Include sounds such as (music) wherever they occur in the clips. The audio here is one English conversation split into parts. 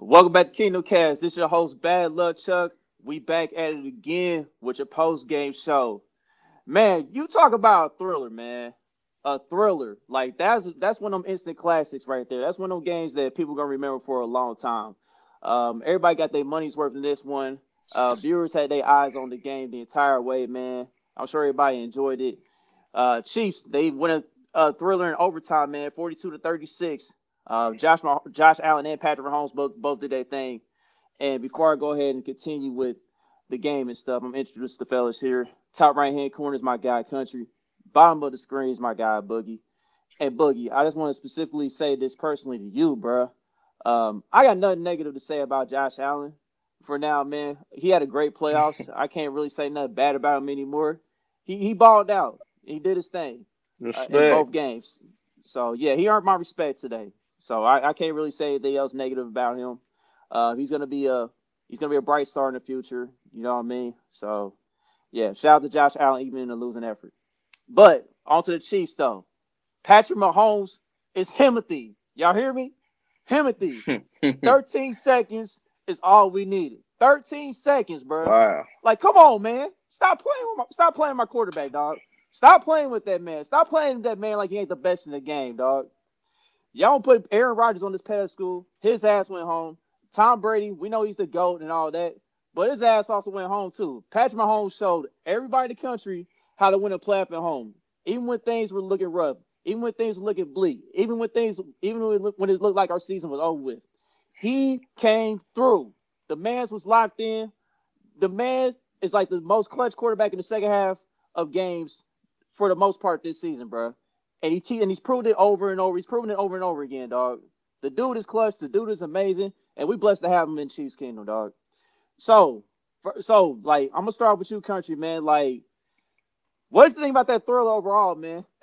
Welcome back to Kingdom Kast. This is your host, Bad Luck Chuck. We back at it again with your post game show. Man, you talk about a thriller, man. A thriller. Like that's that's one of them instant classics right there. That's one of them games that people gonna remember for a long time. Um, everybody got their money's worth in this one. Uh, viewers had their eyes on the game the entire way, man. I'm sure everybody enjoyed it. Uh, Chiefs, they win a, a thriller in overtime, man, 42 to 36. Uh, Josh Josh Allen and Patrick Mahomes both both did their thing. And before I go ahead and continue with the game and stuff, I'm introduced the fellas here. Top right hand corner is my guy Country. Bottom of the screen is my guy Boogie. And Boogie, I just want to specifically say this personally to you, bro. Um, I got nothing negative to say about Josh Allen for now, man. He had a great playoffs. (laughs) I can't really say nothing bad about him anymore. He he balled out. He did his thing uh, in both games. So yeah, he earned my respect today. So I, I can't really say anything else negative about him. Uh, he's gonna be a he's gonna be a bright star in the future. You know what I mean? So yeah, shout out to Josh Allen even in a losing effort. But on to the Chiefs though. Patrick Mahomes is Himothy. Y'all hear me? Himothy. (laughs) 13 seconds is all we needed. 13 seconds, bro. Wow. Like, come on, man. Stop playing with my stop playing my quarterback, dog. Stop playing with that man. Stop playing with that man like he ain't the best in the game, dog. Y'all don't put Aaron Rodgers on this pedestal. His ass went home. Tom Brady, we know he's the GOAT and all that, but his ass also went home too. Patrick Mahomes showed everybody in the country how to win a playoff at home, even when things were looking rough, even when things were looking bleak, even when things, even when it, looked, when it looked like our season was over with. He came through. The man's was locked in. The man is like the most clutch quarterback in the second half of games for the most part this season, bro. And he and he's proved it over and over. He's proven it over and over again, dog. The dude is clutch. The dude is amazing, and we blessed to have him in Chiefs Kingdom, dog. So, so like, I'm gonna start with you, country man. Like, what's the thing about that thriller overall, man? (laughs)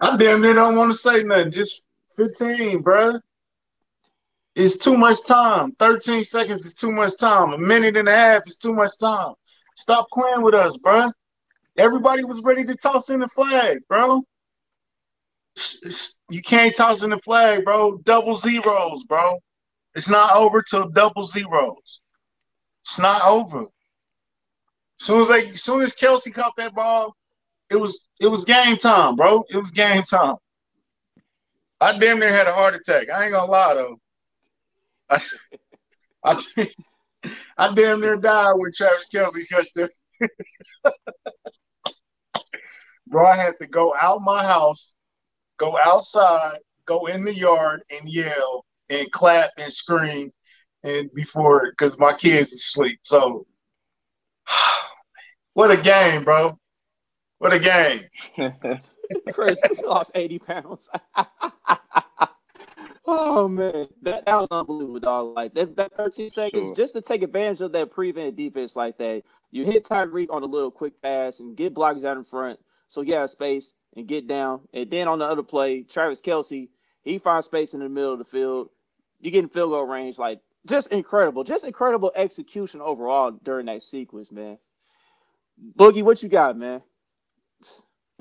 I damn near don't want to say nothing. Just 15, bro. It's too much time. 13 seconds is too much time. A minute and a half is too much time. Stop playing with us, bro. Everybody was ready to toss in the flag, bro. You can't toss in the flag, bro. Double zeros, bro. It's not over till double zeros. It's not over. Soon as they, soon as Kelce caught that ball, it was it was game time, bro. It was game time. I damn near had a heart attack. I ain't gonna lie though. I, (laughs) I, I damn near died when Travis Kelce catched it. (laughs) Bro, I had to go out my house, go outside, go in the yard and yell and clap and scream and before because my kids asleep. So (sighs) what a game, bro. What a game. (laughs) Chris you lost 80 pounds. (laughs) oh man, that, that was unbelievable, dog. Like that, that 13 seconds sure. just to take advantage of that prevent defense like that. You hit Tyreek on a little quick pass and get blocks out in front. So yeah, space and get down. And then on the other play, Travis Kelce, he finds space in the middle of the field. You get in field goal range, like just incredible, just incredible execution overall during that sequence, man. Boogie, what you got, man?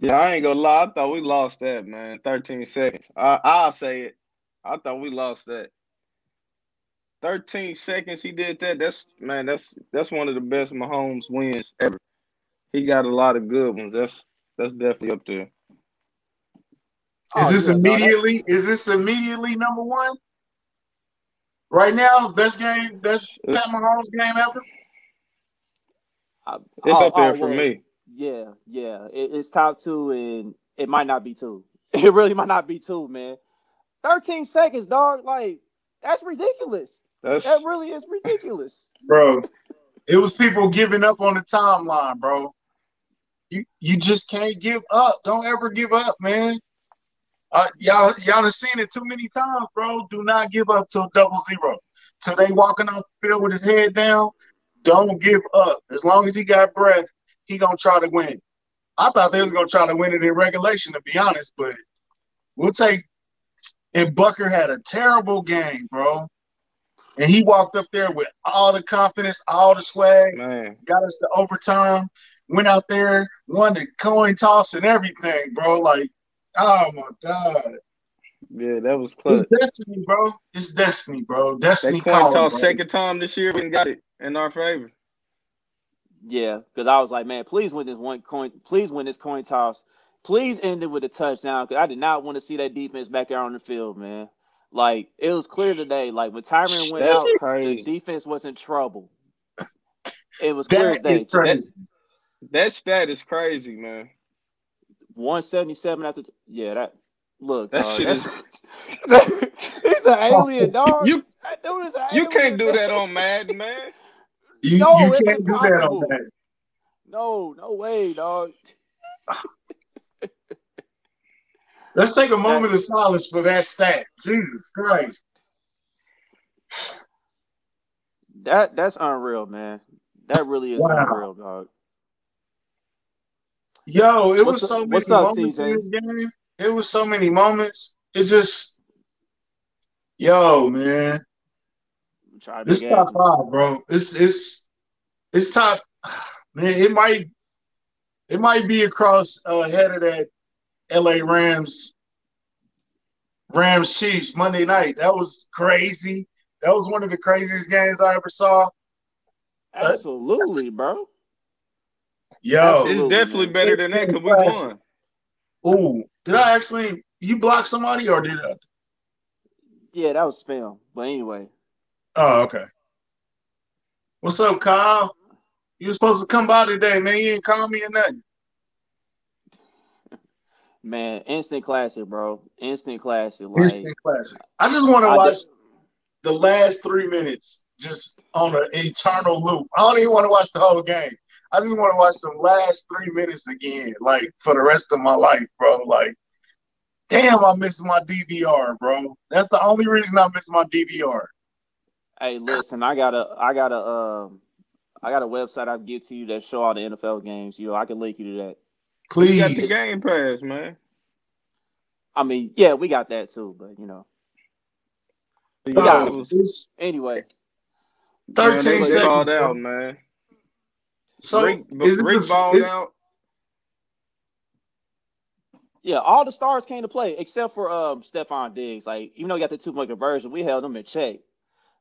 Yeah, I ain't gonna lie. I thought we lost that, man. 13 seconds. I, I'll say it. I thought we lost that. 13 seconds he did that. That's man, that's that's one of the best Mahomes wins ever. He got a lot of good ones. That's that's definitely up there. Is oh, this yeah, immediately? No, is this immediately number one? Right now, best game, best Pat Mahomes game ever. Uh, it's oh, up there oh, for me. Yeah, yeah, it, it's top two, and it might not be two. (laughs) It really might not be two, man. Thirteen seconds, dog. Like that's ridiculous. That's... That really is ridiculous, bro. It was people giving up on the timeline, bro. You you just can't give up. Don't ever give up, man. Uh, y'all y'all have seen it too many times, bro. Do not give up till double zero. Till they walking off the field with his head down. Don't give up. As long as he got breath, he gonna try to win. I thought they was gonna try to win it in regulation, to be honest, but we'll take. And Butker had a terrible game, bro. And he walked up there with all the confidence, all the swag, Man. got us to overtime went out there, won the coin toss and everything, bro. Like, oh my god. Yeah, that was clutch. It's destiny, bro. It's destiny, bro. Destiny That coin calling, toss bro. second time this year, we got it in our favor. Yeah, because I was like, man, please win this one coin. Please win this coin toss. Please end it with a touchdown because I did not want to see that defense back out on the field, man. Like it was clear today. Like when Tyrann went That's out, the defense was in trouble. It was clear as day. is crazy. That stat is crazy, man. One seventy seven after. T- yeah, that. Look, That dog, shit that's- he's (laughs) an oh, alien, dog. You That dude is an you alien, can't do man. that on Madden, man. You, No, you can't do that on impossible. that. No, no way, dog. Let's take a moment of silence for that stat. Jesus Christ. That that's unreal, man. That really is Wow. unreal, dog. Yo, it What's was up- so many up, moments in this game. It was so many moments. It just, yo, man, to this top five, bro. It's it's it's top. (sighs) Man, it might it might be across uh, ahead of that L.A. Rams Rams Chiefs Monday night. That was crazy. That was one of the craziest games I ever saw. Absolutely, bro. Yo, Absolutely. It's definitely man. better than that because we won. ooh, did I actually you block somebody or did I? Yeah, that was spam. But anyway, Oh, okay. What's up, Kyle? You were supposed to come by today, man. You didn't call me or nothing. (laughs) man, instant classic, bro. Instant classic. Like Instant classic. I just want to watch just- the last three minutes just on an eternal loop. I don't even want to watch the whole game. I just want to watch the last three minutes again, like for the rest of my life, bro. Like, damn, I miss my DVR, bro. That's the only reason I miss my DVR. Hey, listen, I got a, I got a, um, I got a website I can get to you that show all the NFL games. You know, I can link you to that. We got the game pass, man. I mean, yeah, we got that too, but you know, The We got Eagles, It's anyway, man, 13 they seconds. balled bro. out, man. So, Rick, is this Rick a- balled is- out. yeah, all the stars came to play except for um Stefon Diggs. Like, even though he got the two point conversion, we held him in check.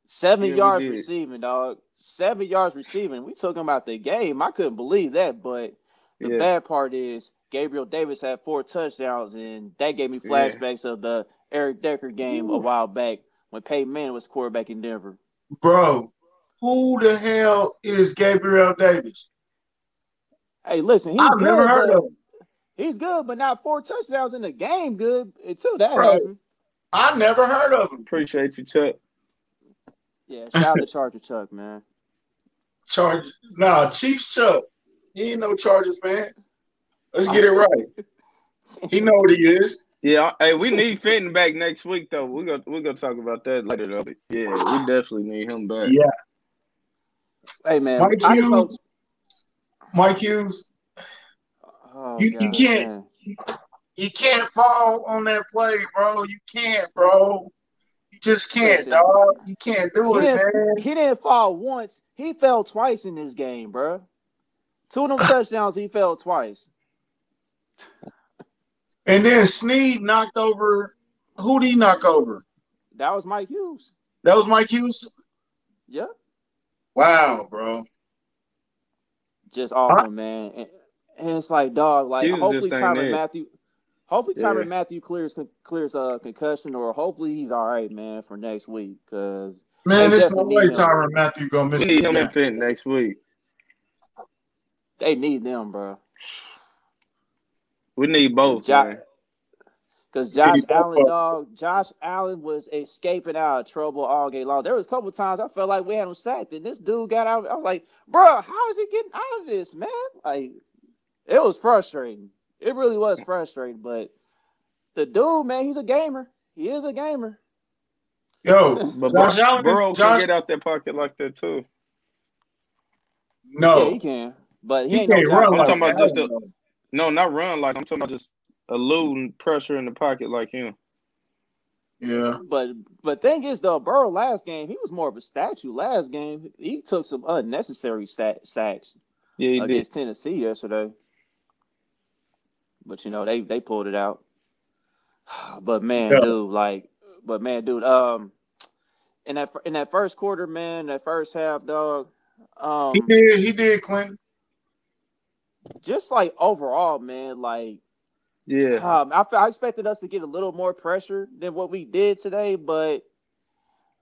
Seven Yeah, yards receiving, dog. Seven yards receiving. We took him out the game. I couldn't believe that, but the Yeah. bad part is Gabriel Davis had four touchdowns, and that gave me Yeah. flashbacks of the Eric Decker game a while back when Peyton Manning was quarterback in Denver. Bro, who the hell is Gabriel Davis? Hey, listen, he's I've good. never heard but- of him. He's good, but not four touchdowns in the game. Good eh, until that Right. happened. I never heard of him. Appreciate you, Chuck. Yeah, shout out to Charger Chuck, man. Charge, nah, Chiefs Chuck. He ain't no Chargers fan. Let's get it right. (laughs) He know what he is. Yeah, hey, we need Fenton back next week though. We're gonna we're gonna talk about that later though. Yeah, we definitely need him back. Yeah, Hey, man, Mike I just know. Hughes. Mike Hughes. Oh, You- you can't- man. You can't fall on that play, bro. You can't, bro. You just can't, Listen. dog. You can't do it, man. he didn't fall once. He fell twice in this game, bro. Two of them (laughs) touchdowns, he fell twice. And then Sneed knocked over. Who did he knock over? That was Mike Hughes. That was Mike Hughes. Yeah, Wow, bro. just awful, man. And, and it's like, dog, like Hughes hopefully just Tyrann it. Mathieu, hopefully Yeah. Tyrann Mathieu clears con- clears uh concussion, or hopefully he's all right, man, for next week. Cause Man, They there's no way need. Tyrann Mathieu gonna miss We him game. next week. they need them, bro. We need both, Ja- man. Because Josh Allen, dog, Josh Allen was escaping out of trouble all game long. There was a couple times I felt like we had him sacked, and this dude got out. I was like, bro, how is he getting out of this, man? Like, it was frustrating. It really was frustrating. But the dude, man, he's a gamer. He is a gamer. Yo, (laughs) But Josh Bur- Allen, Burrow Josh, can get out that pocket like that too. no, Yeah, he can. But he, he ain't can't Josh run I'm like talking about just a, No, not run like I'm talking about just eluding pressure in the pocket like him. Yeah, But but thing is though, Burrow last game, he was more of a statue. Last game, he took some unnecessary stat, sacks. Yeah, he did. against Tennessee yesterday. But you know, they they pulled it out. (sighs) But man, Yeah. dude, like, but man, dude, um, in that in that first quarter, man, that first half, dog, um, He did. He did, Clinton. just like overall, man, like, Yeah. um, I, I expected us to get a little more pressure than what we did today, but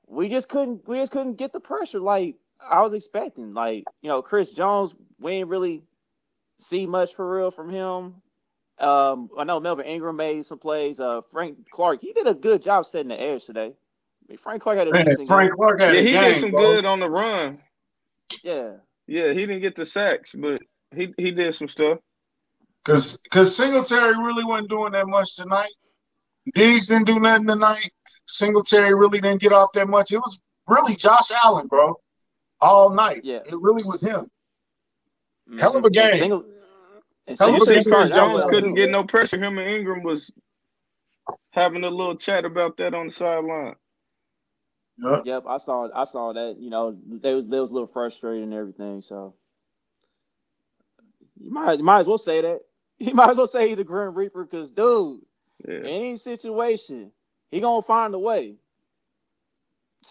we just couldn't, we just couldn't get the pressure like I was expecting. Like, you know, Chris Jones, we didn't really see much for real from him. Um, I know Melvin Ingram made some plays. Uh, Frank Clark, he did a good job setting the edge today. I mean, Frank Clark had a Man, decent Frank game. Clark had Yeah, a he game, did some bro. good on the run. Yeah, Yeah, he didn't get the sacks, but he he did some stuff. Cause, cause Singletary really wasn't doing that much tonight. Diggs didn't do nothing tonight. Singletary really didn't get off that much. It was really Josh Allen, bro, all night. Yeah. it really was him. Mm-hmm. Hell of a game. And Single, Hell of You a say game. Chris Jones well, couldn't get no pressure. Him and Ingram was having a little chat about that on the sideline. Yeah. Yep, I saw I saw that. You know, they was they was a little frustrated and everything. So you might you might as well say that. (laughs) You might as well say he's the Grim Reaper because, dude, Yeah. any situation, he gonna find a way.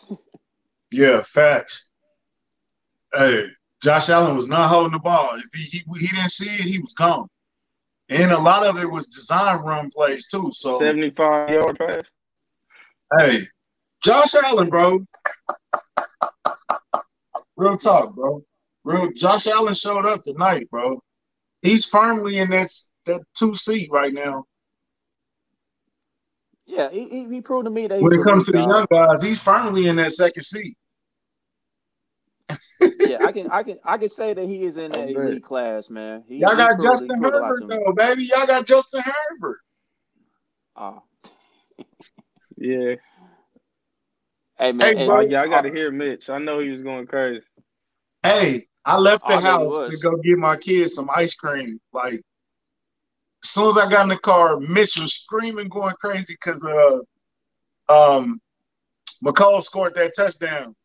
(laughs) Yeah, facts. Hey, Josh Allen was not holding the ball. If he, he he didn't see it, he was gone. And a lot of it was design run plays too. So 75 yard pass. hey, Josh Allen, bro. Real talk, bro. Real Josh Allen showed up tonight, bro. He's firmly in that that two seat right now. Yeah, he, he, he proved to me that he's When it comes to the elite young guys, he's firmly in that second seat. (laughs) yeah, I can I can I can say that he is in that elite class, man. He, Y'all got proved- he Justin proved Herbert though, baby. Y'all got Justin Herbert. Oh. (laughs) Yeah. Hey man, Hey, and- bro. Oh, yeah, I got to hear Mitch. I know he was going crazy. Hey, I left the house to go get my kids some ice cream. Like, as soon as I got in the car, Mitch was screaming, going crazy because uh, um, Mecole scored that touchdown.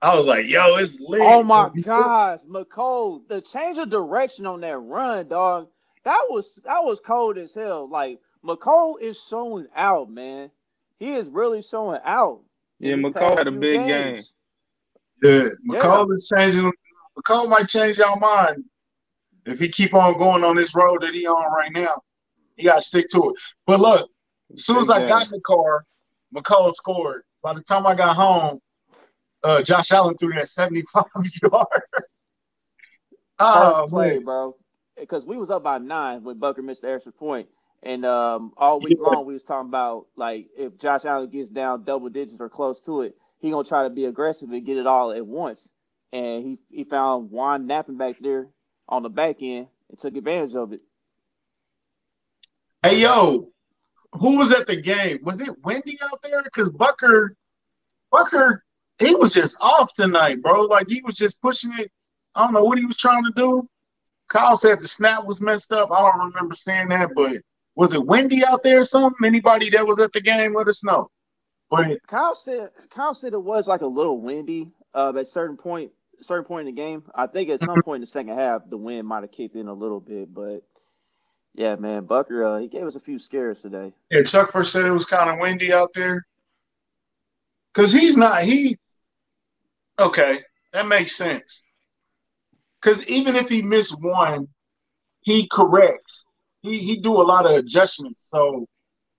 I was like, "Yo, it's lit!" Oh my gosh, Mecole, the change of direction on that run, dog. That was that was cold as hell. Like Mecole is showing out, man. He is really showing out. Yeah, these Mecole had a big games. Yeah, Mecole is changing. Mecole might change y'all mind if he keep on going on this road that he on right now. He got to stick to it. But look, as soon as I got in the car, Mecole scored. By the time I got home, uh, Josh Allen threw that 75 (laughs) yard. First oh, play, man. bro. Because we was up by nine when Butker missed the extra point. And um, all week Yeah. long we was talking about like if Josh Allen gets down double digits or close to it, he gonna try to be aggressive and get it all at once. And he he found Juan napping back there on the back end and took advantage of it. Hey, yo, who was at the game? Was it windy out there? Because Butker, Butker, he was just off tonight, bro. Like he was just pushing it. I don't know what he was trying to do. Kyle said the snap was messed up. I don't remember seeing that, but was it windy out there or something? Anybody that was at the game, let us know. But Kyle said Kyle said it was like a little windy uh, at certain point certain point in the game. I think at some point in the second half the wind might have kicked in a little bit, but yeah, man, Butker uh, he gave us a few scares today. yeah, Chuck first said it was kind of windy out there. Cause he's not he. Okay, that makes sense. Cause even if he missed one, he corrects. He he do a lot of adjustments, so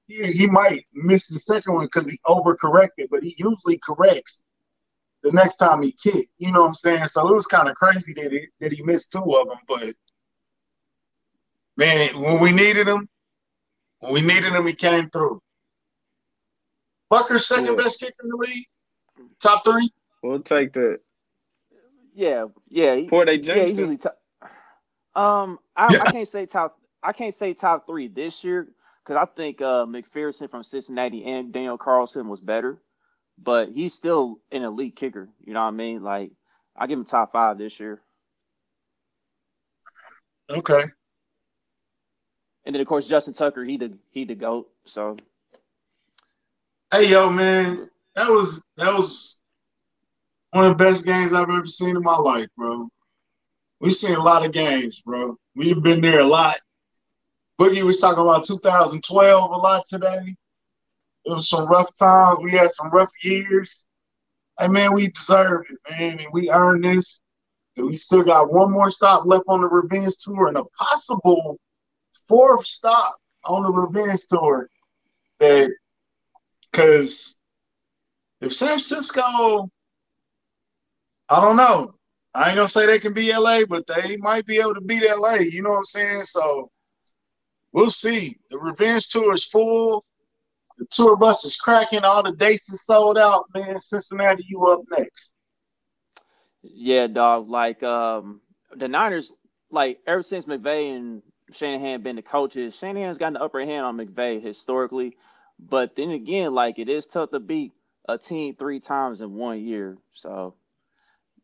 he, he might miss the second one because he overcorrected, but he usually corrects the next time he kicked. You know what I'm saying? So it was kind of crazy that he that he missed two of them, but man, when we needed him, when we needed him, he came through. Butker's second Yeah. best kicker in the league, top three. We'll take that. Yeah, yeah, he, Poor they yeah. He's it. usually top. Um, I, Yeah. I can't say top. I can't say top three this year because I think uh, McPherson from Cincinnati and Daniel Carlson was better, but he's still an elite kicker. You know what I mean? Like I give him top five this year, Okay. and then of course Justin Tucker, he the he the goat. So Hey yo, man, that was that was one of the best games I've ever seen in my life, bro. We've seen a lot of games, bro. We've been there a lot, Boogie was talking about 2012 a lot today. It was some rough times. We had some rough years. Hey man, we deserved it, man, and we earned this. And we still got one more stop left on the revenge tour and a possible fourth stop on the revenge tour. That because if San Francisco, I don't know. I ain't gonna say they can be LA, but they might be able to beat LA. You know what I'm saying? So we'll see. The revenge tour is full. The tour bus is cracking. All the dates are sold out, man. Cincinnati, you up next. Yeah, dog. Like um the Niners, like ever since McVay and Shanahan been the coaches, Shanahan's gotten the upper hand on McVay historically. But then again, like it is tough to beat a team three times in one year. So,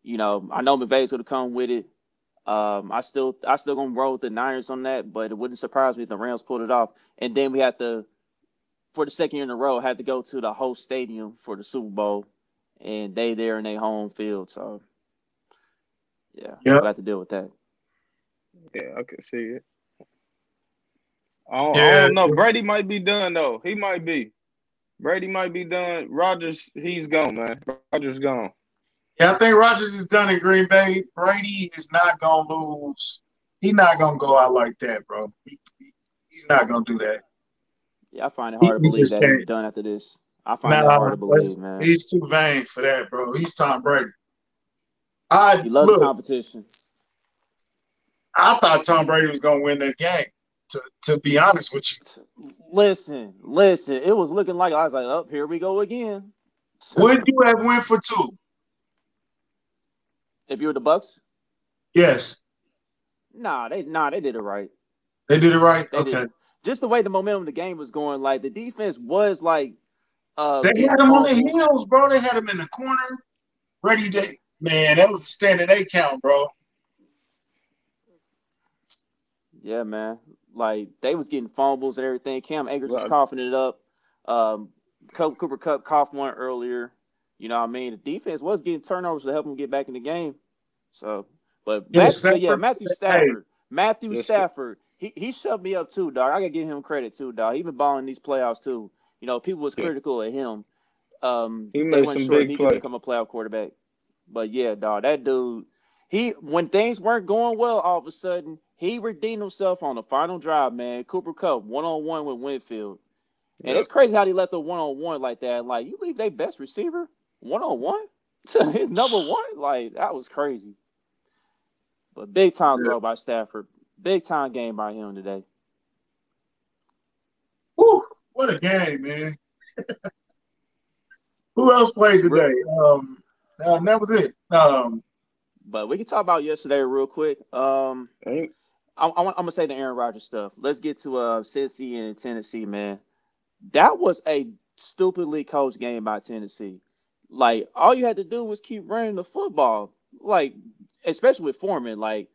you know, I know McVay's gonna come with it. Um, I still I still gonna roll with the Niners on that, but it wouldn't surprise me if the Rams pulled it off. And then we have to for the second year in a row, had to go to the host stadium for the Super Bowl, and they there in their home field. So, yeah, yep. got to deal with that. Yeah, I can see it. I don't, yeah. I don't know. Brady might be done though. He might be. Brady might be done. Rodgers, he's gone, man. Rodgers gone. Yeah, I think Rodgers is done in Green Bay. Brady is not gonna lose. He's not gonna go out like that, bro. He, he's not gonna do that. Yeah, I find it hard he, to believe that can't. he's done after this. I find nah, it hard to believe, man. He's too vain for that, bro. He's Tom Brady. I you love look, competition. I thought Tom Brady was gonna win that game. To to be honest with you. Listen, listen. It was looking like I was like, "Up oh, here we go again." Would you have went for two? If you were the Bucks? Yes. Nah, they nah, they did it right. They did it right. They okay just the way the momentum of the game was going, like the defense was like uh They had him on the heels, bro. They had him in the corner, ready to man, that was a standing eight count, bro. Yeah, man. Like they was getting fumbles and everything. Cam Akers was coughing it up. Um Cooper Kupp coughed one earlier. You know what I mean? The defense was getting turnovers to help them get back in the game. So, but, yeah, Matthew, yeah, Matthew Stafford, hey. Matthew Stafford, he he shoved me up too, dog. I gotta give him credit too, dog. He been balling these playoffs too. You know, people was critical of him. Um, he made some big he become a playoff quarterback. But yeah, dog, that dude. He when things weren't going well, all of a sudden he redeemed himself on the final drive, man. Cooper Kupp one on one with Winfield, and yep. it's crazy how he left the one on one like that. Like you leave their best receiver one on one to his number one, like that was crazy. But big time throw by Stafford. Big time game by him today. Whew, what a game, man. (laughs) Who else played today? Um, uh, that was it. Um, but we can talk about yesterday real quick. Um, I, I, I'm gonna say the Aaron Rodgers stuff. Let's get to uh Cincy and Tennessee, man. That was a stupidly coached game by Tennessee. Like all you had to do was keep running the football. Like especially with Foreman, like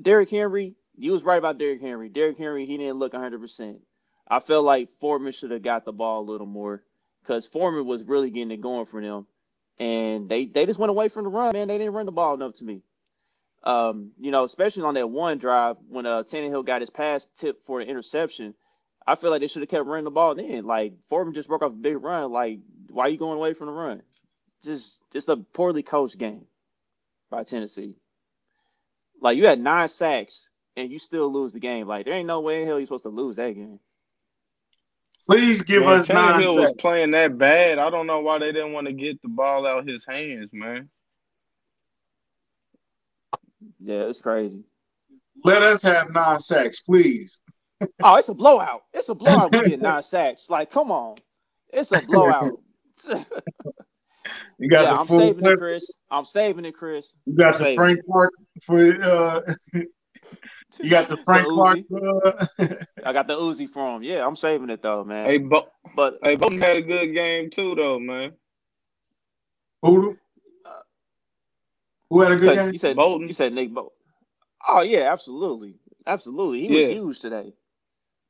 Derrick Henry, you was right about Derrick Henry. Derrick Henry, he didn't look 100%. I felt like Foreman should have got the ball a little more because Foreman was really getting it going for them. And they, they just went away from the run, man. They didn't run the ball enough to me. Um, you know, especially on that one drive when uh, Tannehill got his pass tip for an interception. I feel like they should have kept running the ball then. Like Foreman just broke off a big run. Like, why are you going away from the run? Just just a poorly coached game by Tennessee. Like you had nine sacks and you still lose the game. Like there ain't no way in hell you're supposed to lose that game. Please give man, us Tannehill was playing that bad. I don't know why they didn't want to get the ball out his hands, man. Yeah, it's crazy. Let us have nine sacks, please. oh, it's a blowout. It's a blowout. We get (laughs) nine sacks. Like, come on, it's a blowout. (laughs) (laughs) you got yeah, I'm saving clip. it, Chris. I'm saving it, Chris. You got I'm the Frank Clark for uh, (laughs) you got the Frank the Clark. Uh... (laughs) I got the Uzi for him. Yeah, I'm saving it though, man. Hey, Bo- but hey, Bolton had a good game too, though, man. Who? who had a good said, game? You said Bolton. You said Nick Bolton. Oh yeah, absolutely, absolutely. He yeah. was huge today.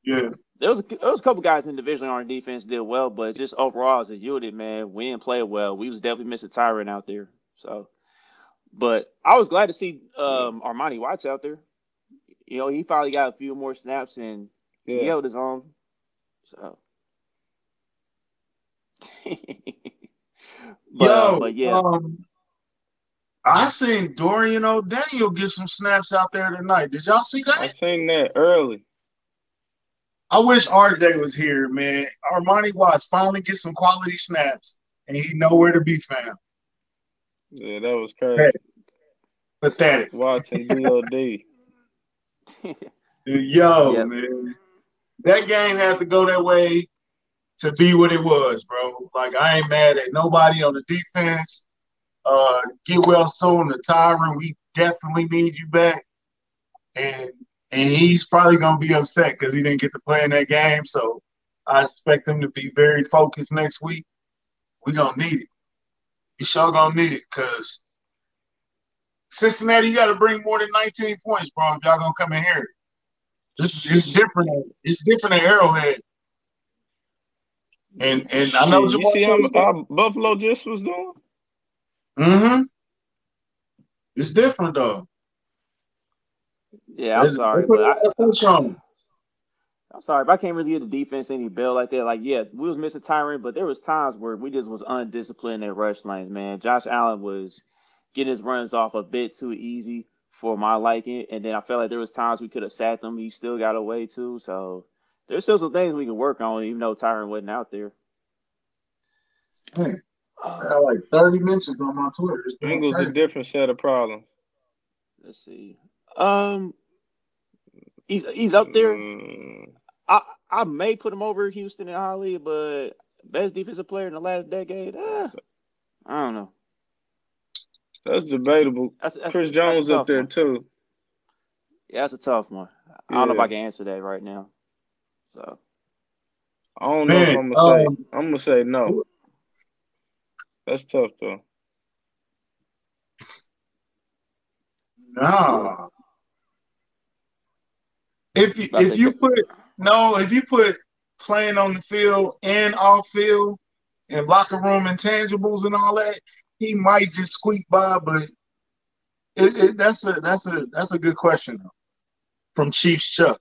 Yeah. There was a, there was a couple guys in the division on our defense did well, but just overall as a unit, man, we didn't play well. We was definitely missing Tyrann out there. So, but I was glad to see um, Armani Watts out there you know, he finally got a few more snaps, and Yeah. He held his own. So. (laughs) but, Yo, uh, but yeah. Um, I seen Dorian O'Daniel get some snaps out there tonight. Did y'all see that? I seen that early. I wish RJ was here, man. Armani Watts finally get some quality snaps, and he nowhere to be found. Yeah, that was crazy. Pathetic. Watson DOD. (laughs) (laughs) Yo, yep. man. That game had to go that way to be what it was, bro. Like I ain't mad at nobody on the defense. Uh, get well soon to Tyrann. We definitely need you back. And and he's probably gonna be upset because he didn't get to play in that game. So I expect him to be very focused next week. We gonna need it. You sure gonna need it because Cincinnati, you got to bring more than 19 points, bro. If y'all gonna come in here, this is it's different. It's different at Arrowhead. And and I know you see how Buffalo just was doing. Mm-hmm. It's different though. Yeah, I'm sorry, but I, I'm sorry, but I can't really give the defense any bill like that. Like, yeah, we was missing Tyrann, but there was times where we just was undisciplined at rush lanes, man. Josh Allen was getting his runs off a bit too easy for my liking, and then I felt like there was times we could have sat them. He still got away too, so there's still some things we can work on, even though Tyrann wasn't out there. Hey, I got like 30 mentions on my Twitter. Bengals a different set of problems. Let's see. Um, he's he's up there. Mm. I I may put him over Houston and Holly, but best defensive player in the last decade. Eh, I don't know. That's debatable. That's, that's, Chris Jones up there one. too. Yeah, that's a tough one. I don't know if I can answer that right now. So I don't know Man, if I'm gonna um, say. I'm gonna say no. That's tough though. Nah. If you if you put no, if you put playing on the field and off field and locker room intangibles and all that, he might just squeak by. But it, it, that's a that's a that's a good question though. from Chiefs Chuck.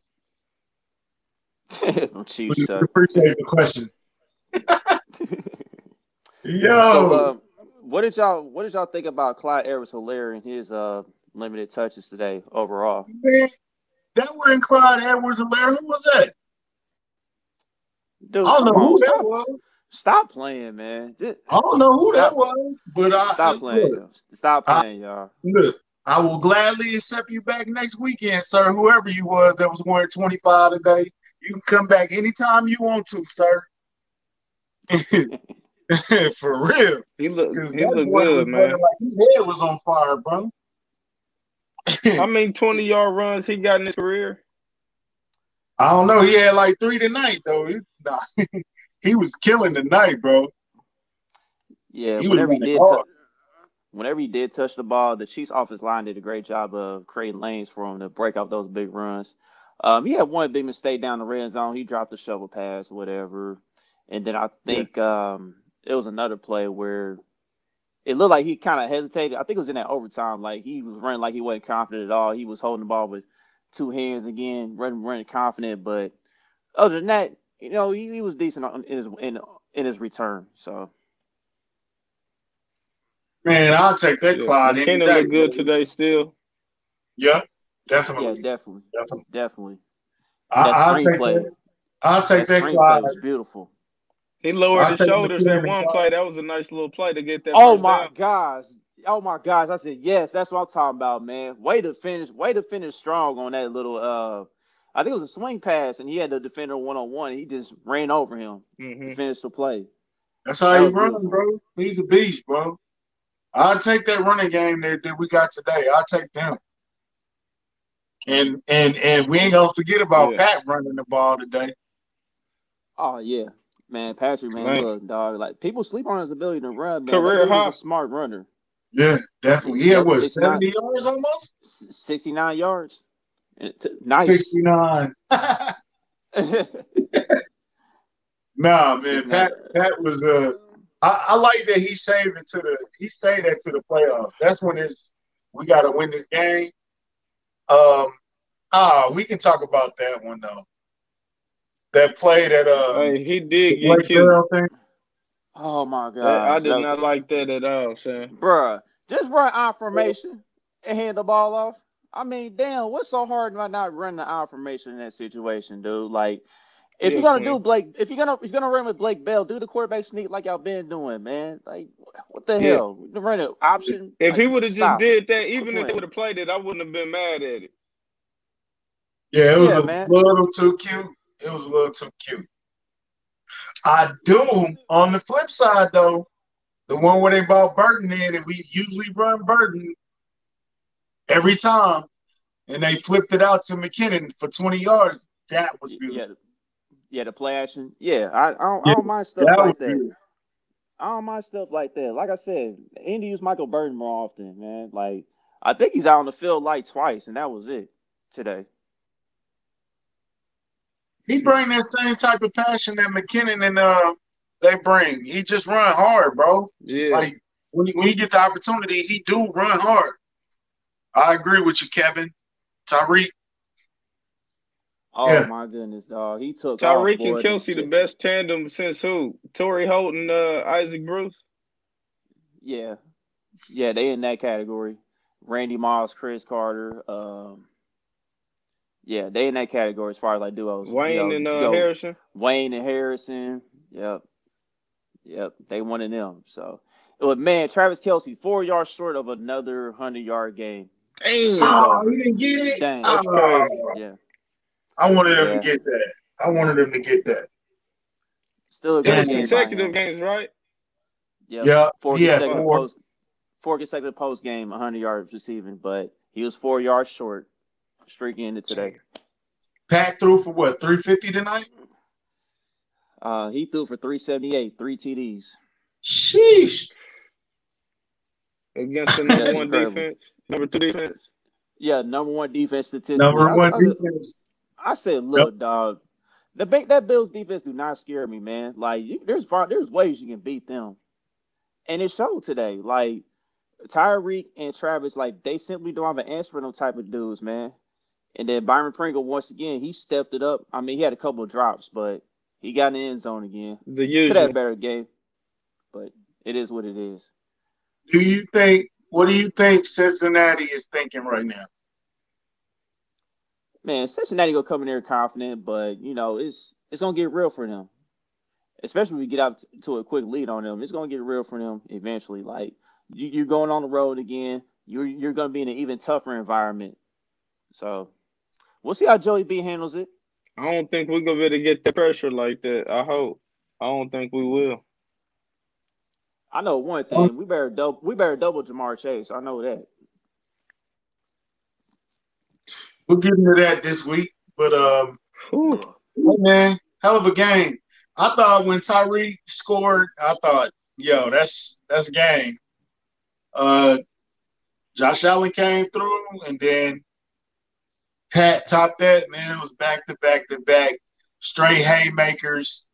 (laughs) from Chiefs Chuck. Appreciate the question. (laughs) Yo. So, uh, what did y'all what did y'all think about Clyde Edwards Helaire and his uh limited touches today overall? Man, that were in Clyde Edwards Helaire. Who was that? Dude, I don't know who that was. Stop playing, man. Just, I don't know who stop, that was, but I stop playing. Look, stop playing, I, y'all. Look, I will gladly accept you back next weekend, sir. Whoever you was that was wearing 25 today, you can come back anytime you want to, sir. (laughs) (laughs) For real. He looked he look good, man. Like his head was on fire, bro. How (laughs) many 20 yard runs he got in his career? I don't know. He had like three tonight though. He, nah, he was killing tonight, bro. Yeah, he whenever he did t- whenever he did touch the ball, the Chiefs offense line did a great job of creating lanes for him to break out those big runs. Um, he had one big mistake down the red zone. He dropped the shovel pass, whatever. And then I think yeah. um, it was another play where it looked like he kind of hesitated. I think it was in that overtime. Like he was running like he wasn't confident at all. He was holding the ball with two hands again, running running confident. But other than that, you know, he, he was decent in his in in his return. So. Man, I'll take that, yeah. Clyde. McKinnon look good today still. Yeah, definitely. Yeah, definitely. Definitely. Definitely. I, will take that. I'll take that, that Clyde. Was beautiful. He lowered his shoulders in one play. That was a nice little play to get that. Oh my down. gosh. Oh my gosh. I said, yes, that's what I'm talking about, man. Way to finish, way to finish strong on that little uh I think it was a swing pass, and he had the defender one on one. He just ran over him mm-hmm. to finish the play. That's how that he runs, bro. He's a beast, bro. I'll take that running game that, that we got today. I'll take them. And and and we ain't gonna forget about yeah. Pat running the ball today. Oh yeah, Man, Patrick, man, man. look, dog. Like people sleep on his ability to run. Man. Career high, a smart runner. Yeah, definitely. He had what seventy yards almost. Sixty nine yards. Nice. Sixty nine. (laughs) nah, man. Pat Pat was uh I, I, like that he saved it to the he saved that to the playoffs. That's when it's we gotta win this game. Um ah, we can talk about that one though. that play that uh Hey, he did get Blake cute. Bell thing? Oh my god. I, I did That not like that at all, son. Bruh, just run out formation and hand the ball off. I mean, damn, what's so hard about not running the out formation in that situation, dude? Like, if Yeah, you're gonna Quinn. do Blake, if you're gonna if you're gonna run with Blake Bell, do the quarterback sneak like y'all been doing, man. Like, what the Yeah. hell? Run an option. If Like, he would have just did that, even if playing. they would have played it, I wouldn't have been mad at it. Yeah, it was Yeah, a man. little too cute. It was a little too cute. I do on the flip side though, the one where they brought Burton in, and we usually run Burton every time, and they flipped it out to McKinnon for 20 yards. That was beautiful. Yeah, yeah, the play action. Yeah, I, I don't, Yeah, I don't mind stuff that like that. beautiful. I don't mind stuff like that. Like I said, Indy use Michael Burton more often, man. Like I think he's out on the field like twice, and that was it today. He bring that same type of passion that McKinnon and uh they bring. He just run hard, bro. Yeah. Like when you, when you get the opportunity, he do run hard. I agree with you, Kevin. Tyreek, Oh Yeah. my goodness, dog. He took off, Tyreek and Kelce, the best tandem since who? Torrey Holt and uh, Isaac Bruce. Yeah, yeah, they in that category. Randy Moss, Cris Carter. Um, yeah, they in that category as far as like duos. Wayne Yo, and uh, yo, Harrison. Wayne and Harrison. Yep. Yep. They one of them. So, but man, Travis Kelce, four yards short of another hundred yard game. Damn. oh, he didn't get it. Dang. That's Oh, crazy. Yeah. I wanted him Yeah. to get that. I wanted him to get that. Still a good was consecutive him. games, right? Yep. Yeah, Four he had consecutive four. post, four consecutive post game, 100 yards receiving, but he was four yards short. Streak ended today. Pat threw for what? Three fifty tonight. Uh, he threw for 378, three TDs. Sheesh. Against the (laughs) number one incredible. defense, number two defense. Yeah, number one defense statistic. Number I, one I, defense. I said, look, dog, the ba- that Bills defense do not scare me, man. Like, you, there's there's ways you can beat them, and it showed today. Like Tyreek and Travis, like they simply don't have an answer for them type of dudes, man. And then Byron Pringle, once again, he stepped it up. I mean, he had a couple of drops, but he got in the end zone again. The Could have a better game, but it is what it is. Do you think? What do you think Cincinnati is thinking right now? Man, Cincinnati gonna come in there confident, but you know it's it's gonna get real for them. Especially if we get out to a quick lead on them, it's gonna get real for them eventually. Like you, you're going on the road again. You're you're gonna be in an even tougher environment. So we'll see how Joey B handles it. I don't think we're gonna be able to get the pressure like that. I hope. I don't think we will. I know one thing: we better double we better double Ja'Marr Chase. I know that. We'll get into that this week, but um, Whew. hey, man, hell of a game. I thought when Tyree scored, I thought, yo, that's that's a game. Uh, Josh Allen came through, and then Pat topped that. Man, it was back to back to back, straight haymakers.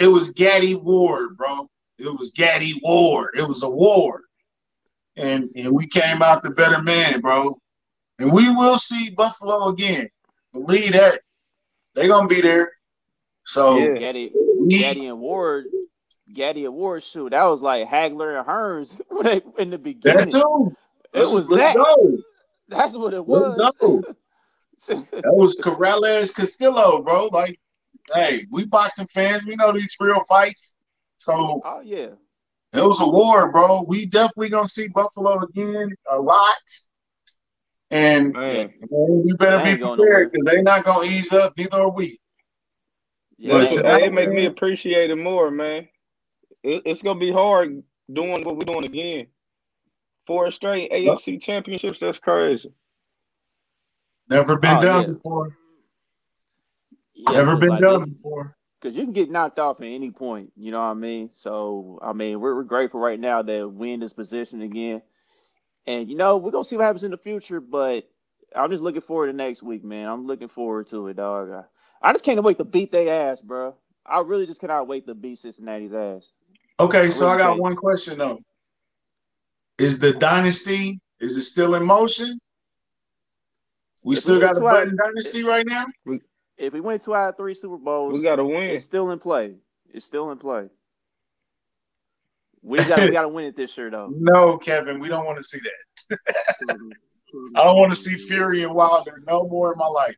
It was Gatti Ward, bro. It was Gatti Ward. It was a war, and and we came out the better man, bro. And we will see Buffalo again. Believe that. They're gonna be there. So Yeah. Gatti, Gatti and Ward, Gatti and Ward, shoot, that was like Hagler and Hearns (laughs) when they, in the beginning. that too. It was let's that. go. That's what it Let's was. go. (laughs) That was Corrales Castillo, bro. Like, hey, we boxing fans, we know these real fights. So oh yeah. it was a war, bro. We definitely gonna see Buffalo again a lot. And Man. man, we better be ain't going nowhere. prepared because they're not gonna ease up, neither are we. Yeah, But That's they- what, tonight, it make me appreciate it more, man. It, it's gonna be hard doing what we're doing again. Four straight AFC championships. That's crazy. Never been Oh, done yeah. before. yeah, Never 'cause, been like, done it- before. Cause you can get knocked off at any point, you know what I mean. So I mean, we're, we're grateful right now that we're in this position again, and you know we're gonna see what happens in the future. But I'm just looking forward to next week, man. I'm looking forward to it, dog. I, I just can't wait to beat their ass, bro. I really just cannot wait to beat Cincinnati's ass. Okay, so I got can't. one question though. Is the dynasty is it still in motion? We still got a button dynasty right now? If we win two out of three Super Bowls, we gotta win. It's still in play. It's still in play. We got we got to win it this year, though. (laughs) No, Kevin, we don't want to see that. (laughs) I don't want to see Fury and Wilder no more in my life.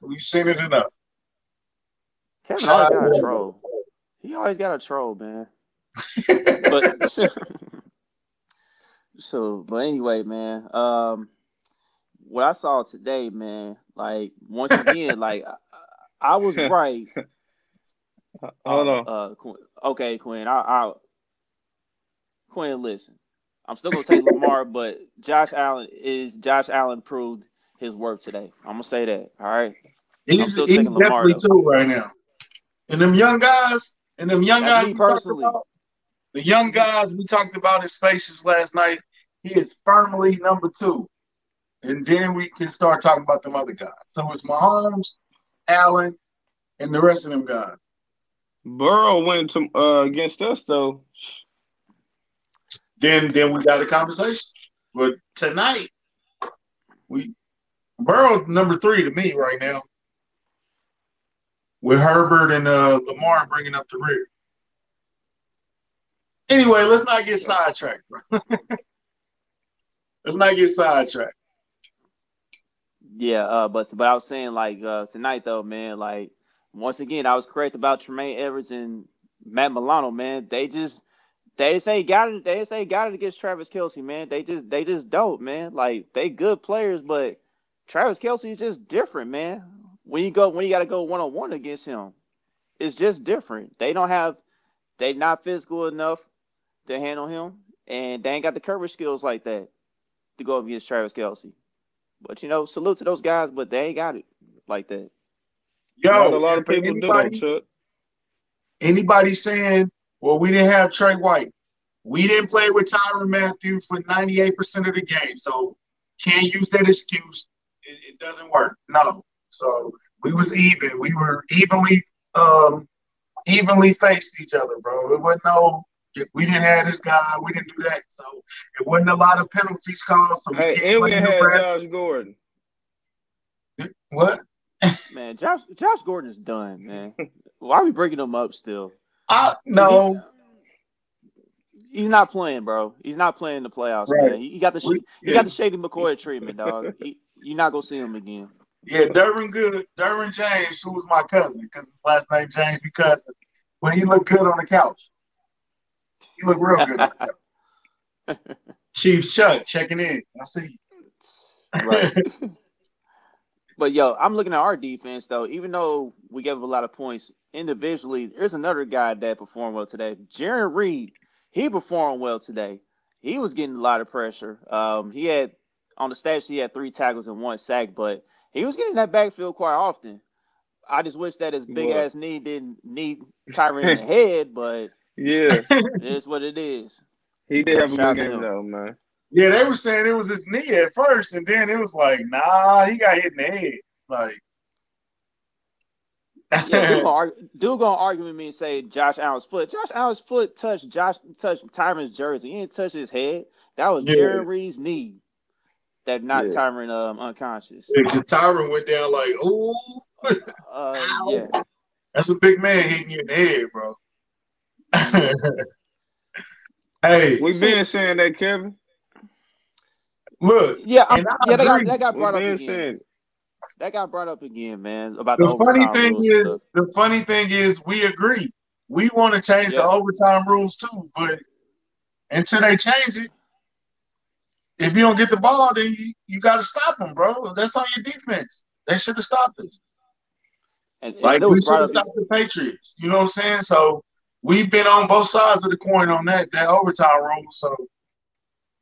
We've seen it enough. Kevin always got a troll. He always got a troll, man. but (laughs) so, but anyway, man. Um, what I saw today, man. Like once again, like I, I was (laughs) right. (laughs) Hold uh, on. Uh, Quinn. okay, Quinn. I, I Quinn, listen. I'm still gonna take Lamar, (laughs) but Josh Allen is Josh Allen proved his worth today. I'm gonna say that. All right. He's, still he's taking Lamar, definitely two right now. And them young guys, and them young That's guys, we personally. about, the young guys we talked about his faces last night. He is firmly number two, and then we can start talking about them other guys. So it's Mahomes, Allen, and the rest of them guys. Burrow went to uh, against us though. Then then we got a conversation. But tonight, we Burrow number three to me right now. With Herbert and uh, Lamar bringing up the rear. Anyway, let's not get sidetracked, bro. (laughs) let's not get sidetracked. Yeah, uh, but but I was saying like uh, tonight though, man. Like once again, I was correct about Tremaine Evers and Matt Milano, man. They just they say got it. They say got it against Travis Kelce, man. They just they just don't, man. Like they good players, but Travis Kelce is just different, man. When you go when you got to go one on one against him, it's just different. They don't have they not physical enough to handle him, and they ain't got the coverage skills like that to go against Travis Kelce. But you know, salute to those guys, but they ain't got it like that. Yo, Not a lot of people do anybody, that, Chuck. anybody saying, well, we didn't have Trey White. We didn't play with Tyrann Mathieu for 98% of the game. So can't use that excuse. It, it doesn't work. No. So we was even. We were evenly um evenly faced each other, bro. It wasn't no we didn't have this guy, we didn't do that. So it wasn't a lot of penalties called. So we Hey, can't and we had. Josh Gordon. What? Man, Josh Josh Gordon is done, man. Why are we breaking him up still? I no. He- he's not playing, bro. He's not playing the playoffs, Right. man. He, he got the sh- he yeah. got the Shady McCoy treatment, dog. He, you're not gonna see him again. Yeah, Derwin Good, Derwin James, who was my cousin, because his last name James, because. When he looked good on the couch. He look real good. on. (laughs) Chief Chuck checking in. I see. right. But yo, I'm looking at our defense though. Even though we gave up a lot of points individually, there's another guy that performed well today. Jarran Reed, he performed well today. He was getting a lot of pressure. Um, he had on the stats he had three tackles and one sack, but he was getting that backfield quite often. I just wish that his big What? ass knee didn't need Tyrann in the head, but Yeah, (laughs) it is what it is. he did have a good game though, man. Yeah, they were saying it was his knee at first, and then it was like, nah, he got hit in the head. Like, Yeah, dude gonna, (laughs) argue, dude gonna argue with me and say Josh Allen's foot. Josh Allen's foot touched Josh touched Tyrann's jersey. He didn't touch his head. That was Yeah. Jarran Reed's knee that knocked Yeah. Tyron um unconscious. because Tyrann went down like, ooh, (laughs) Uh, yeah, that's a big man hitting you in the head, bro. (laughs) hey, we've been saying that, Kevin. look, yeah, I'm, And I yeah. That got agree. that got We brought up been again. saying. That got brought up again, man. About the, the funny thing rules is, stuff. the funny thing is, we agree. We want to change the overtime rules too, but until they change it, if you don't get the ball, then you, you got to stop them, bro. That's on your defense. They should have stopped this. and, and Like it we should brought have stopped the Patriots. You know what I'm saying? So we've been on both sides of the coin on that that overtime rule. So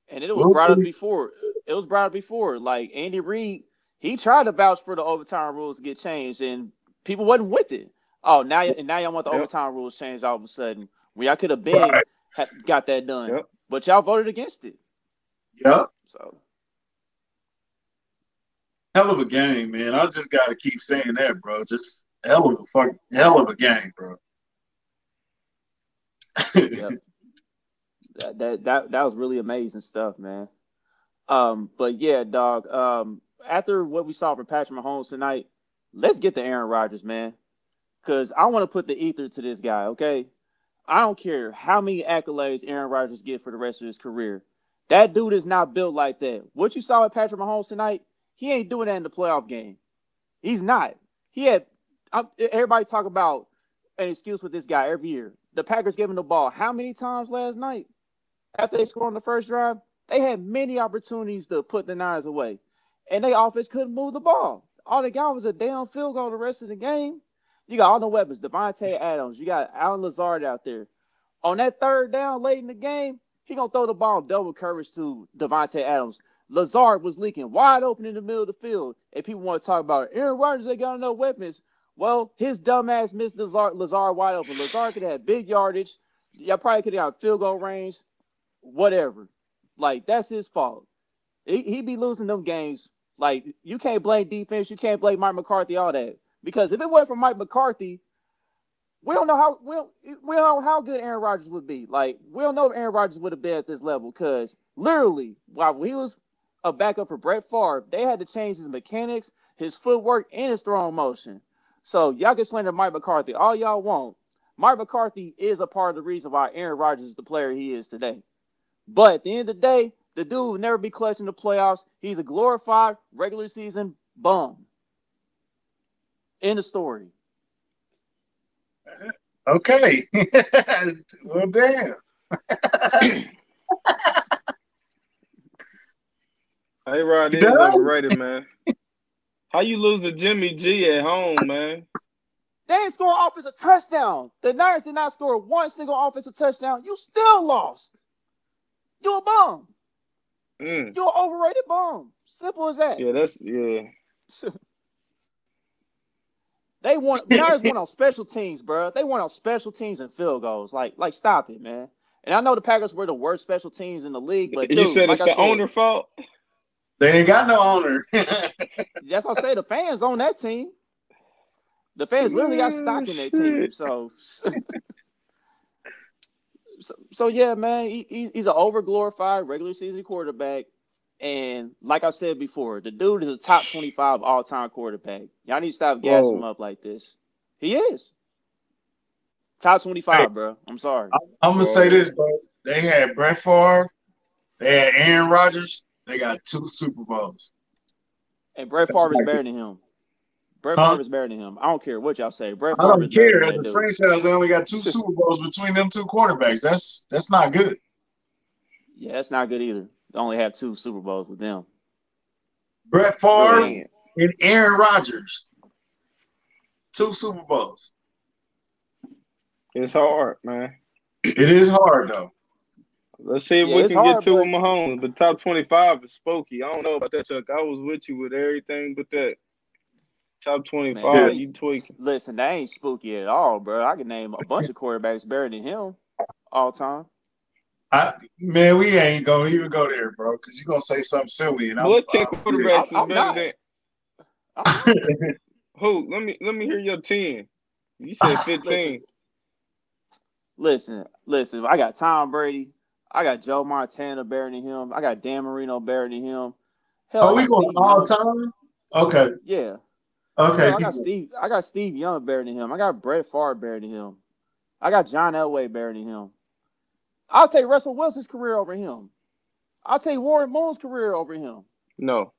And it was We'll brought up before. It was brought up before. Like Andy Reid, he tried to vouch for the overtime rules to get changed, and people wasn't with it. Oh, now and now y'all want the Yep. overtime rules changed all of a sudden. When y'all could have been Right. ha- got that done, Yep. but y'all voted against it. Yep. So hell of a game, man. I just got to keep saying that, bro. Just hell of a fuck, hell of a game, bro. Yep. that, that that that was really amazing stuff, man. Um, but yeah, dog. Um, after what we saw from Patrick Mahomes tonight, let's get the Aaron Rodgers, man. Cause I want to put the ether to this guy, okay? I don't care how many accolades Aaron Rodgers get for the rest of his career. That dude is not built like that. What you saw with Patrick Mahomes tonight, he ain't doing that in the playoff game. He's not. He had I'm, everybody talk about an excuse with this guy every year. The Packers gave him the ball how many times last night after they scored on the first drive? They had many opportunities to put the Niners away, and they offense couldn't move the ball. All they got was a damn field goal the rest of the game. You got all the weapons, Davante Adams. You got Allen Lazard out there. On that third down late in the game, he gonna throw the ball double coverage to Davante Adams. Lazard was leaking wide open in the middle of the field. And people want to talk about Aaron Rodgers, they got enough weapons. Well, his dumbass missed Lazard, Lazard wide open. Lazard could have big yardage. Y'all probably could have field goal range, whatever. Like, that's his fault. He, he be losing them games. Like, you can't blame defense. You can't blame Mike McCarthy, all that. Because if it wasn't for Mike McCarthy, we don't know how we don't, we don't know how good Aaron Rodgers would be. Like we don't know if Aaron Rodgers would have been at this level because literally while he was a backup for Brett Favre, they had to change his mechanics, his footwork, and his throwing motion. So y'all can slander Mike McCarthy all y'all want. Mike McCarthy is a part of the reason why Aaron Rodgers is the player he is today. But at the end of the day, the dude will never be clutch in the playoffs. He's a glorified regular season bum. In the story. Okay. (laughs) well, damn. Hey, Rod, this is overrated, man. (laughs) How you lose to Jimmy G at home, man? They ain't score an offensive touchdown. The Niners did not score one single offensive touchdown. You still lost. You a bum. Mm. You're an overrated bum. Simple as that. Yeah, that's yeah. (laughs) they want the Niners won (laughs) on special teams, bro. They won on special teams and field goals. Like, like, stop it, man. And I know the Packers were the worst special teams in the league, but you dude, said like it's I the said, owner fault. They ain't got no owner. (laughs) That's what I say. The fans on that team. The fans literally got stock in that team. So, (laughs) so, so yeah, man, he, he's an over glorified regular season quarterback. And like I said before, the dude is a top 25 all time quarterback. Y'all need to stop gassing him oh. up like this. He is. Top 25, hey, bro. I'm sorry. I'm, going to say this, bro. They had Brett Favre, they had Aaron Rodgers, they got two Super Bowls. And Brett Favre is better than him. Brett huh? Favre is better than him. I don't care what y'all say. Brett Favre I don't care. As a franchise, they only got two Super Bowls between them two quarterbacks. That's that's not good. Yeah, that's not good either. They only have two Super Bowls with them. Brett Favre Man. and Aaron Rodgers. Two Super Bowls. It's hard, man. It is hard though. Let's see if yeah, we can hard, get two but... of Mahomes. But top 25 is spooky. I don't know about that, Chuck. I was with you with everything but that. Top 25, man, you tweaking. Listen, that ain't spooky at all, bro. I can name a bunch of quarterbacks better than him all time. I, man, we ain't gonna even go there, bro, because you're gonna say something silly. And what ten quarterbacks is better than who? Let me let me hear your ten. You said (laughs) fifteen. listen, listen, I got Tom Brady, I got Joe Montana better than him. I got Dan Marino better than him. Hell, Are we going all time? Okay. Yeah. Okay. Hell, I got Steve. I got Steve Young better than him. I got Brett Favre better than him. I got John Elway better than him. I'll take Russell Wilson's career over him. I'll take Warren Moon's career over him. No.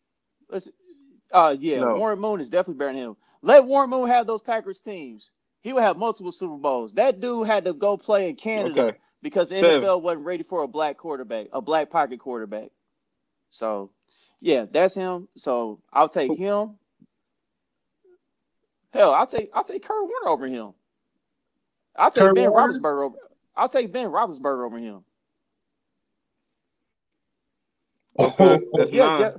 Listen, uh, yeah, no. Warren Moon is definitely better than him. Let Warren Moon have those Packers teams. He would have multiple Super Bowls. That dude had to go play in Canada okay because the Seven. NFL wasn't ready for a black quarterback, a black pocket quarterback. So, yeah, that's him. So I'll take him. Hell, I'll take I'll take Kurt Warner over him. I'll take Kurt Ben Warner? Roethlisberger over. I'll take Ben Roethlisberger over him. Oh, (laughs) yeah, yeah.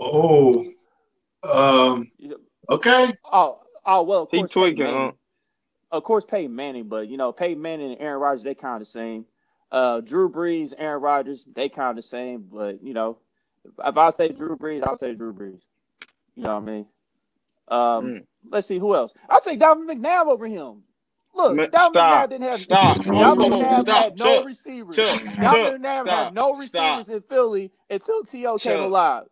Oh, um, okay. Oh, oh well. Of he tweaking. Of course, Peyton Manning, but you know, Peyton Manning and Aaron Rodgers, they kind of the same. Uh, Drew Brees, Aaron Rodgers, they kind of the same. But you know, if I say Drew Brees, I'll say Drew Brees. You know what I mean? Um, mm. Let's see who else. I'll take Donovan McNabb over him. Look, Donovan McNabb didn't have stop. (laughs) Donovan McNabb stop. had no receivers. Chuck, Donovan McNabb had no receivers stop. in Philly until T.O. came alive.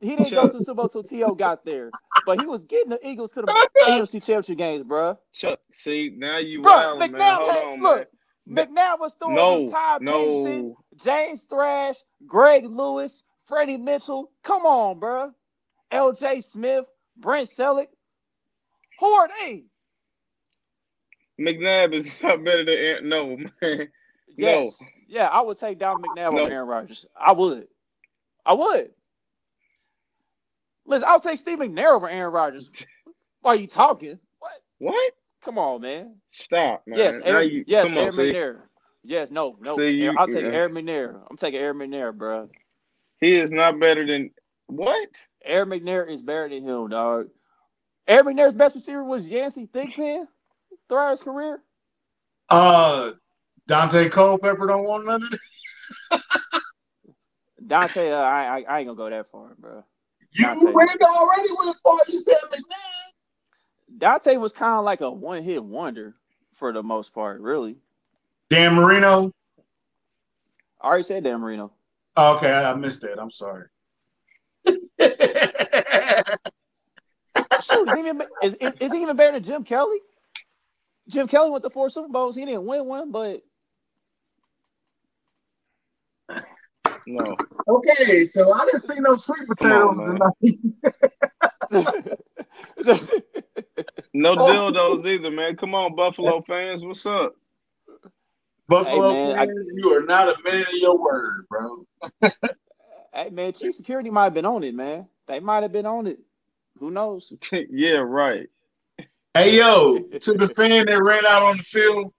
He didn't go to the Super Bowl till T.O. got there, but he was getting the Eagles to the (laughs) AFC Championship games, bro. Chuck, see now you Bro, wild, man. McNabb Hold had- on, look, man. McNabb was throwing No, to Todd Pinkston, no. James Thrash, Greg Lewis, Freddie Mitchell. Come on, bro. L.J. Smith, Brent Celek. Who are they? McNabb is (laughs) not better than Aaron. No, man. Yes. Yeah, I would take down McNabb No. over Aaron Rodgers. I would. I would. Listen, I'll take Steve McNair over Aaron Rodgers. (laughs) Why are you talking? What? What? Come on, man. Stop, man. yes, Aaron, you, yes, come on, Aaron see. McNair. Yes, no, no. See, you- I'll take yeah. Air McNair. I'm taking Air McNair, bro. He is not better than what? Air McNair is better than him, dog. Air McNair's best receiver was Yancey Thigpen throughout his career. Uh, Daunte Culpepper don't want none of that. Daunte, uh, I, I I ain't gonna go that far, bro. You Daunte. went already with as far you said McNabb. Daunte was kind of like a one hit wonder for the most part, really. Dan Marino. I already said Dan Marino. Oh, okay, I, I missed that. I'm sorry. Shoot, is he, even, is, is, is he even better than Jim Kelly? Jim Kelly went to four Super Bowls. He didn't win one, but No. okay, so I didn't see no sweet potatoes on, tonight. (laughs) No dildos either, man. Come on, Buffalo fans. What's up? Buffalo Hey, man, I- fans, you are not a man of your word, bro. hey man, Chief Security might have been on it, man. They might have been on it. Who knows? (laughs) yeah, right. Hey yo, to the fan that ran out on the field,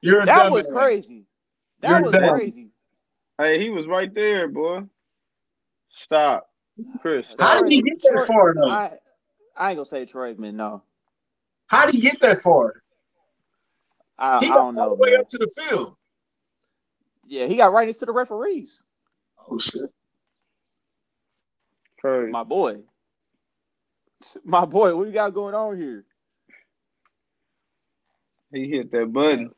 you're a That was dumbass. crazy. That You're was dumb. crazy. Hey, he was right there, boy. Stop. Chris, How did he get that far though? I, I ain't gonna say Troy man. No, How did he get that far? I, He I don't all know. the way man. up to the field. Yeah, he got right into the referees. Oh shit. Crazy. My boy. My boy, what you got going on here? He hit that button.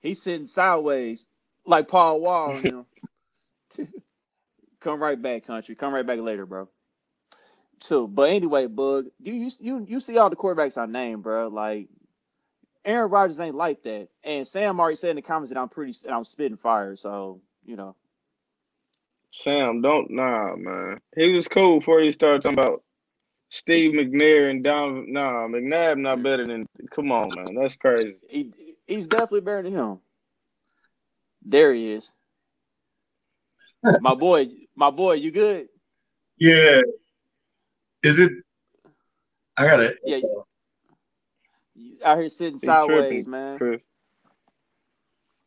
He's sitting sideways like Paul Wall. You (laughs) know. (laughs) Come right back, country. Come right back later, bro. So, but anyway, Bug, you you you, you see all the quarterbacks I named, bro. Like Aaron Rodgers ain't like that, and Sam already said in the comments that I'm pretty, that I'm spitting fire. So you know, Sam, don't nah, man. He was cool before he started talking about Steve McNair and Don. Nah, McNabb not better than. Come on, man. That's crazy. he he's definitely better than him. There he is, (laughs) my boy. My boy, you good? Yeah. Is it? I got it. Yeah. You out here sitting He sideways, tripping, man. Chris.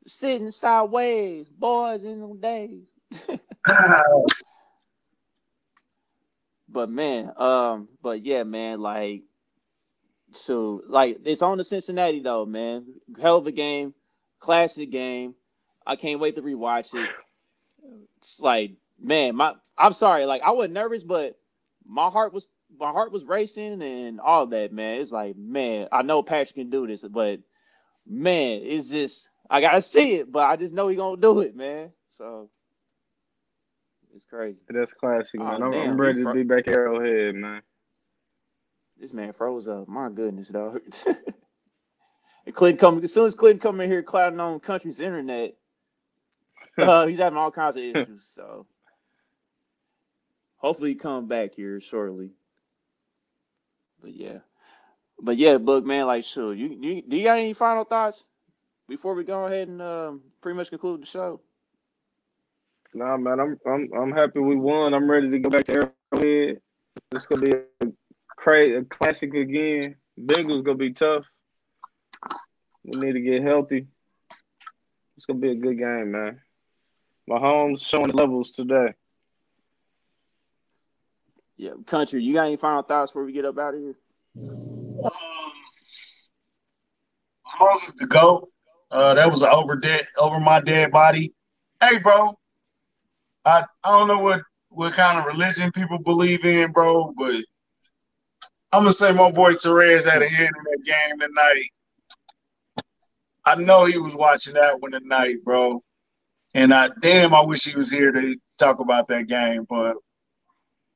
Sitting sideways, boys in them days. (laughs) But man, um, but yeah, man, like, so like it's on the Cincinnati though, man. Hell of a game, classic game. I can't wait to rewatch it. It's like, man, my I'm sorry, like I was nervous, but my heart was my heart was racing and all that, man. It's like, man, I know Patrick can do this, but man, it's just I gotta see it, but I just know he gonna do it, man. So it's crazy. That's classic, Oh, man. I'm, damn, I'm ready to be back Arrowhead, man. This man froze up. My goodness, dog. and (laughs) Clinton come as soon as Clinton come in here clouding on country's internet, uh, he's having all kinds of (laughs) issues. So hopefully he come back here shortly. But yeah. But yeah, Book man, like sure. You, you do you got any final thoughts before we go ahead and um, pretty much conclude the show? Nah, man. I'm I'm I'm happy we won. I'm ready to go back to Arrowhead. This gonna be a crazy a classic again. Bengals gonna be tough. We need to get healthy. It's gonna be a good game, man. Mahomes showing the levels today. Yeah, country, you got any final thoughts before we get up out of here? Um, Moses to go. Uh, that was an over dead over my dead body. Hey, bro. I I don't know what what kind of religion people believe in, bro, but I'm gonna say my boy Therese had a hand in that game tonight. I know he was watching that one tonight, bro. And I damn, I wish he was here to talk about that game, but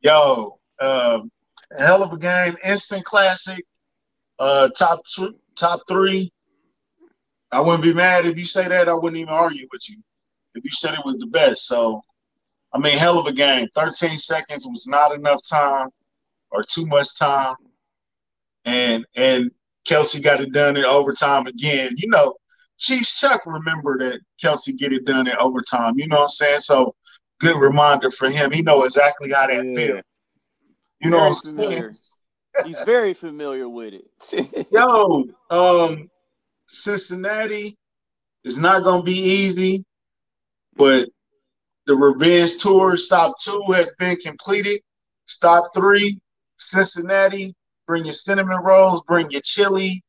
Yo, uh, hell of a game, instant classic, uh, top top three. I wouldn't be mad if you say that. I wouldn't even argue with you if you said it was the best. So, I mean, hell of a game. 13 seconds was not enough time or too much time, and and Kelce got it done in overtime again. You know, Chiefs Chuck remember that Kelce get it done in overtime. You know what I'm saying? So good reminder for him. He know exactly how that yeah. feels. You know what I'm saying? He's very familiar with it. (laughs) Yo, um, Cincinnati is not gonna be easy, but the revenge tour stop two has been completed. Stop three, Cincinnati. Bring your cinnamon rolls. Bring your chili.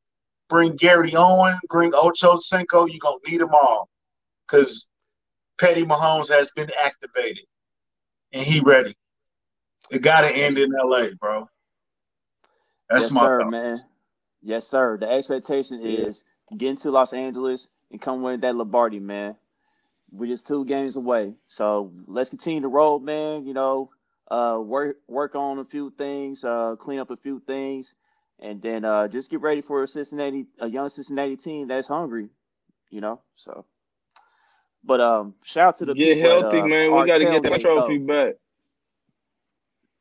Bring Gary Owen. Bring Ocho Cinco. You're gonna need them all, because Petty Mahomes has been activated, and he ready. It got to end in L.A., bro. That's yes, my sir, thoughts. man. Yes, sir. The expectation is get into Los Angeles and come win that Lombardi, man. We're just two games away, so let's continue to roll, man. You know, uh, work work on a few things, uh, clean up a few things, and then uh, just get ready for a Cincinnati, a young Cincinnati team that's hungry. You know, so. But um, shout out to the get people healthy, at, uh, man. We got to get that trophy though. back.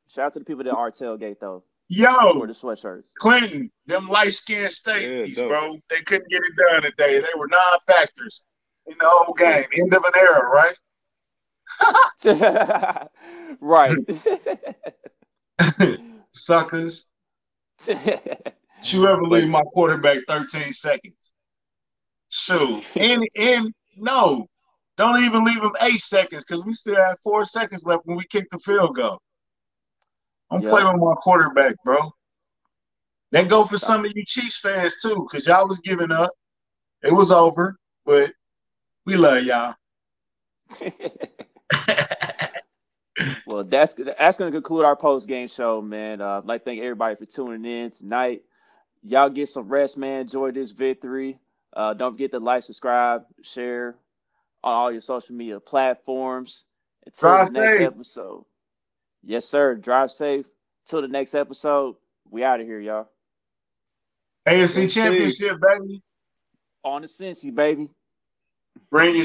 Shout out to the people that are tailgate though. Yo, for the sweatshirts. Clinton, them light skinned states, yeah, bro. They couldn't get it done today. They were non factors in the whole game. End of an era, right? (laughs) right. (laughs) (laughs) Suckers. (laughs) you ever leave my quarterback 13 seconds? Shoot. And and no, don't even leave him eight seconds because we still have four seconds left when we kick the field goal. I'm playing with my quarterback, bro. That go for some of you Chiefs fans too, because y'all was giving up. It was over, but we love y'all. (laughs) well, that's that's gonna conclude our post game show, man. Uh, I'd like thank everybody for tuning in tonight. Y'all get some rest, man. Enjoy this victory. Uh, don't forget to like, subscribe, share on all your social media platforms. Until Drive the next safe. episode. Yes, sir. Drive safe. Till the next episode. We out of here, y'all. AFC Championship, baby. On the Cincy, baby. Bring